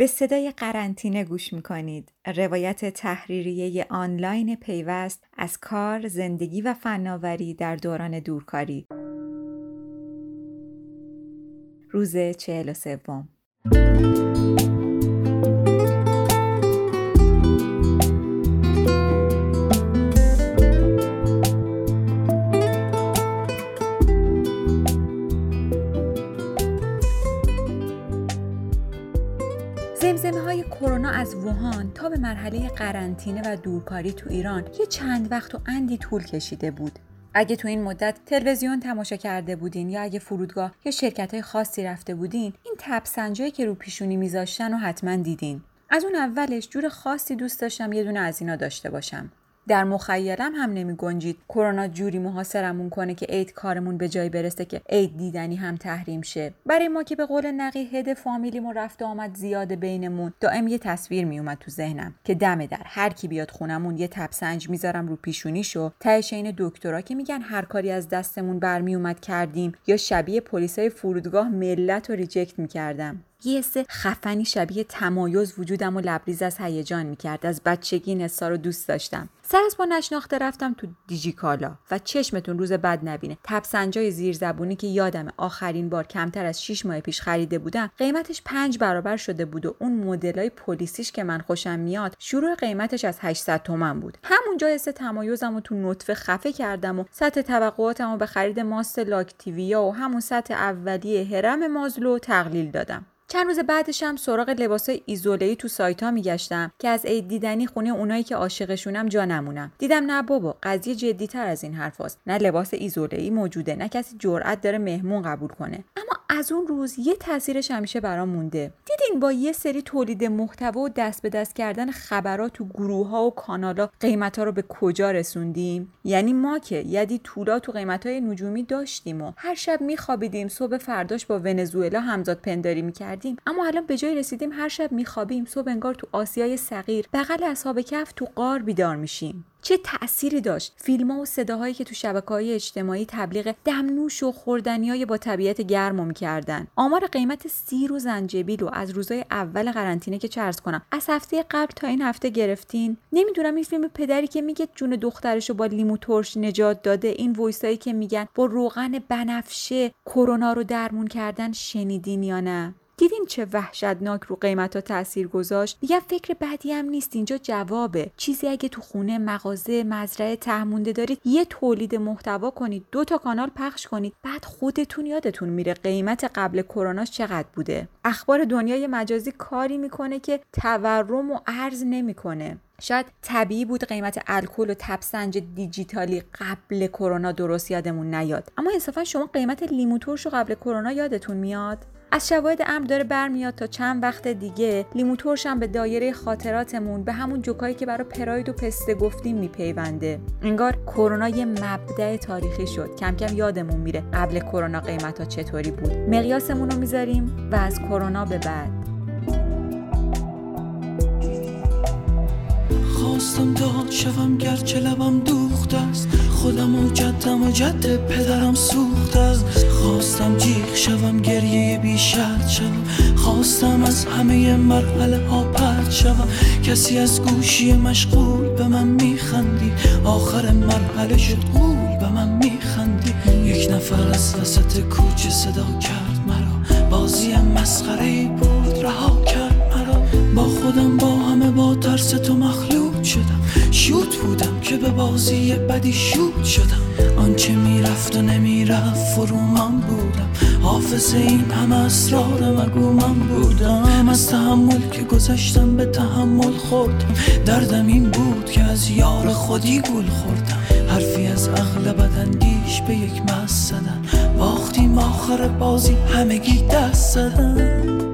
به صدای قرنطینه گوش می‌کنید. روایت تحریریه آنلاین پیوست از کار، زندگی و فناوری در دوران دورکاری. روز چهل و سوم زمزمه های کرونا از ووهان تا به مرحله قرنطینه و دورکاری تو ایران یه چند وقت و اندی طول کشیده بود. اگه تو این مدت تلویزیون تماشا کرده بودین یا اگه فرودگاه یا شرکت های خاصی رفته بودین این تبسنجایی که رو پیشونی میذاشتن و حتما دیدین. از اون اولش جور خاصی دوست داشتم یه دونه از اینا داشته باشم. در مخیلم هم نمی گنجید. کرونا جوری محاصرمون کنه که عید کارمون به جایی برسه که عید دیدنی هم تحریم شه. برای ما که به قول نقی هد فامیلیمون رفت آمد زیاد بینمون دائم یه تصویر میومد تو ذهنم که دم در هر کی بیاد خونمون یه تبسنج می‌ذارم رو پیشونیشو تهش این دکترا که میگن هر کاری از دستمون برمیومد کردیم یا شبیه پلیسای فرودگاه ملت رو ریجکت می‌کردم. یه سه خفنی شبیه تمایز وجودم و لبریز از هیجان می‌کرد. از بچگی این رو دوست داشتم. سر از با نشناخته رفتم تو دیجیکالا و چشمتون روز بد نبینه. تبسنجای زیر زبونی که یادم آخرین بار کمتر از 6 ماه پیش خریده بودم قیمتش پنج برابر شده بود و اون مدلای پلیسیش که من خوشم میاد شروع قیمتش از 800 تومن بود. همونجا حس تمایزم تو نطفه خفه کردم و سطح توقعاتم به خرید ماست لاکتیویا و همون سطح اولیه هرم مازلو تقلیل دادم. چند روز بعدش هم سراغ لباسای ایزوله‌ای تو سایت ها میگشتم که از عید دیدنی خونه اونایی که عاشقشونم جا نمونم. دیدم نه بابا قضیه جدیتر از این حرفاست نه لباس ایزوله‌ای موجوده نه کسی جرأت داره مهمون قبول کنه. اما از اون روز یه تاثیرش همیشه برام مونده. دیدین با یه سری تولید محتوا و دست به دست کردن خبرات تو گروه ها و کانالا قیمت ها رو به کجا رسوندیم؟ یعنی ما که یدی طولا تو قیمت های نجومی داشتیم و هر شب میخوابیدیم صبح فرداش با ونزوئلا همزاد پنداری می‌کردیم اما الان به جای رسیدیم هر شب میخوابیم صبح انگار تو آسیای صغیر بغل اصحاب کف تو قار بیدار میشیم. چه تأثیری داشت؟ فیلم ها و صداهایی که تو شبکه های اجتماعی تبلیغ دمنوش و خوردنی با طبیعت گرم می‌کردن. آمار قیمت سیر و زنجبیل و از روزای اول قرنطینه که چرز کنم از هفته قبل تا این هفته گرفتین؟ نمی‌دونم این فیلم پدری که میگه جون دخترشو با لیمو ترش نجات داده این وایسایی که میگن با روغن بنفشه کرونا رو درمون کردن شنیدین یا نه؟ دیدین چه وحشتناک رو قیمت ها تاثیر گذاشت؟ دیگه فکر بدی هم نیست اینجا جوابه. چیزی اگه تو خونه مغازه مزرعه تهمونده دارید یه تولید محتوا کنید دو تا کانال پخش کنید بعد خودتون یادتون میره قیمت قبل کرونا چقدر بوده. اخبار دنیای مجازی کاری می‌کنه که تورم و ارز نمی‌کنه. شاید طبیعی بود قیمت الکل و تبسنج دیجیتالی قبل کرونا درست یادمون نیاد. اما انصافا شما قیمت لیمو ترش رو قبل کرونا یادتون میاد؟ از شواهد امر داره برمیاد تا چند وقت دیگه لیمو هم به دایره خاطراتمون به همون جوکایی که برای پراید و پسته گفتیم میپیونده. انگار کرونا یه مبدع تاریخی شد. کم کم یادمون میره قبل کرونا قیمت ها چطوری بود. مقیاسمون رو می‌ذاریم و از کرونا به بعد. خواستم داد شوم گرچه لبم دوخت است. خودم و جدم و جد پدرم سوخت است. خواستم جیغ شوم گریه بی شرط شوم. خواستم از همه مرحله ها پرد شوم. کسی از گوشی مشغول به من میخندی آخر مرحله شد قول به من میخندی یک نفر از وسط کوچه صدا کرد مرا. بازیم مسخره بودم که به بازی بدی شوت شدم. آنچه می‌رفت و نمی‌رفت فرو من بودم. حافظ این همه اسرار مگو من بودم. از تحمل که گذشتم به تحمل خوردم. دردم این بود که از یار خودی گل خوردم. حرفی از عقل بدندیش به یک مس زدن باختیم آخر بازی همگی دست زدن